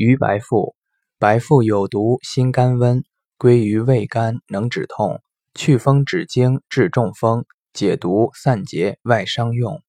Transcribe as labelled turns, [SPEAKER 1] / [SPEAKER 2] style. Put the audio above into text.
[SPEAKER 1] 鱼白附，白附有毒，辛甘温，归于胃肝，能止痛、祛风止痉、治中风、解毒散结、外伤用。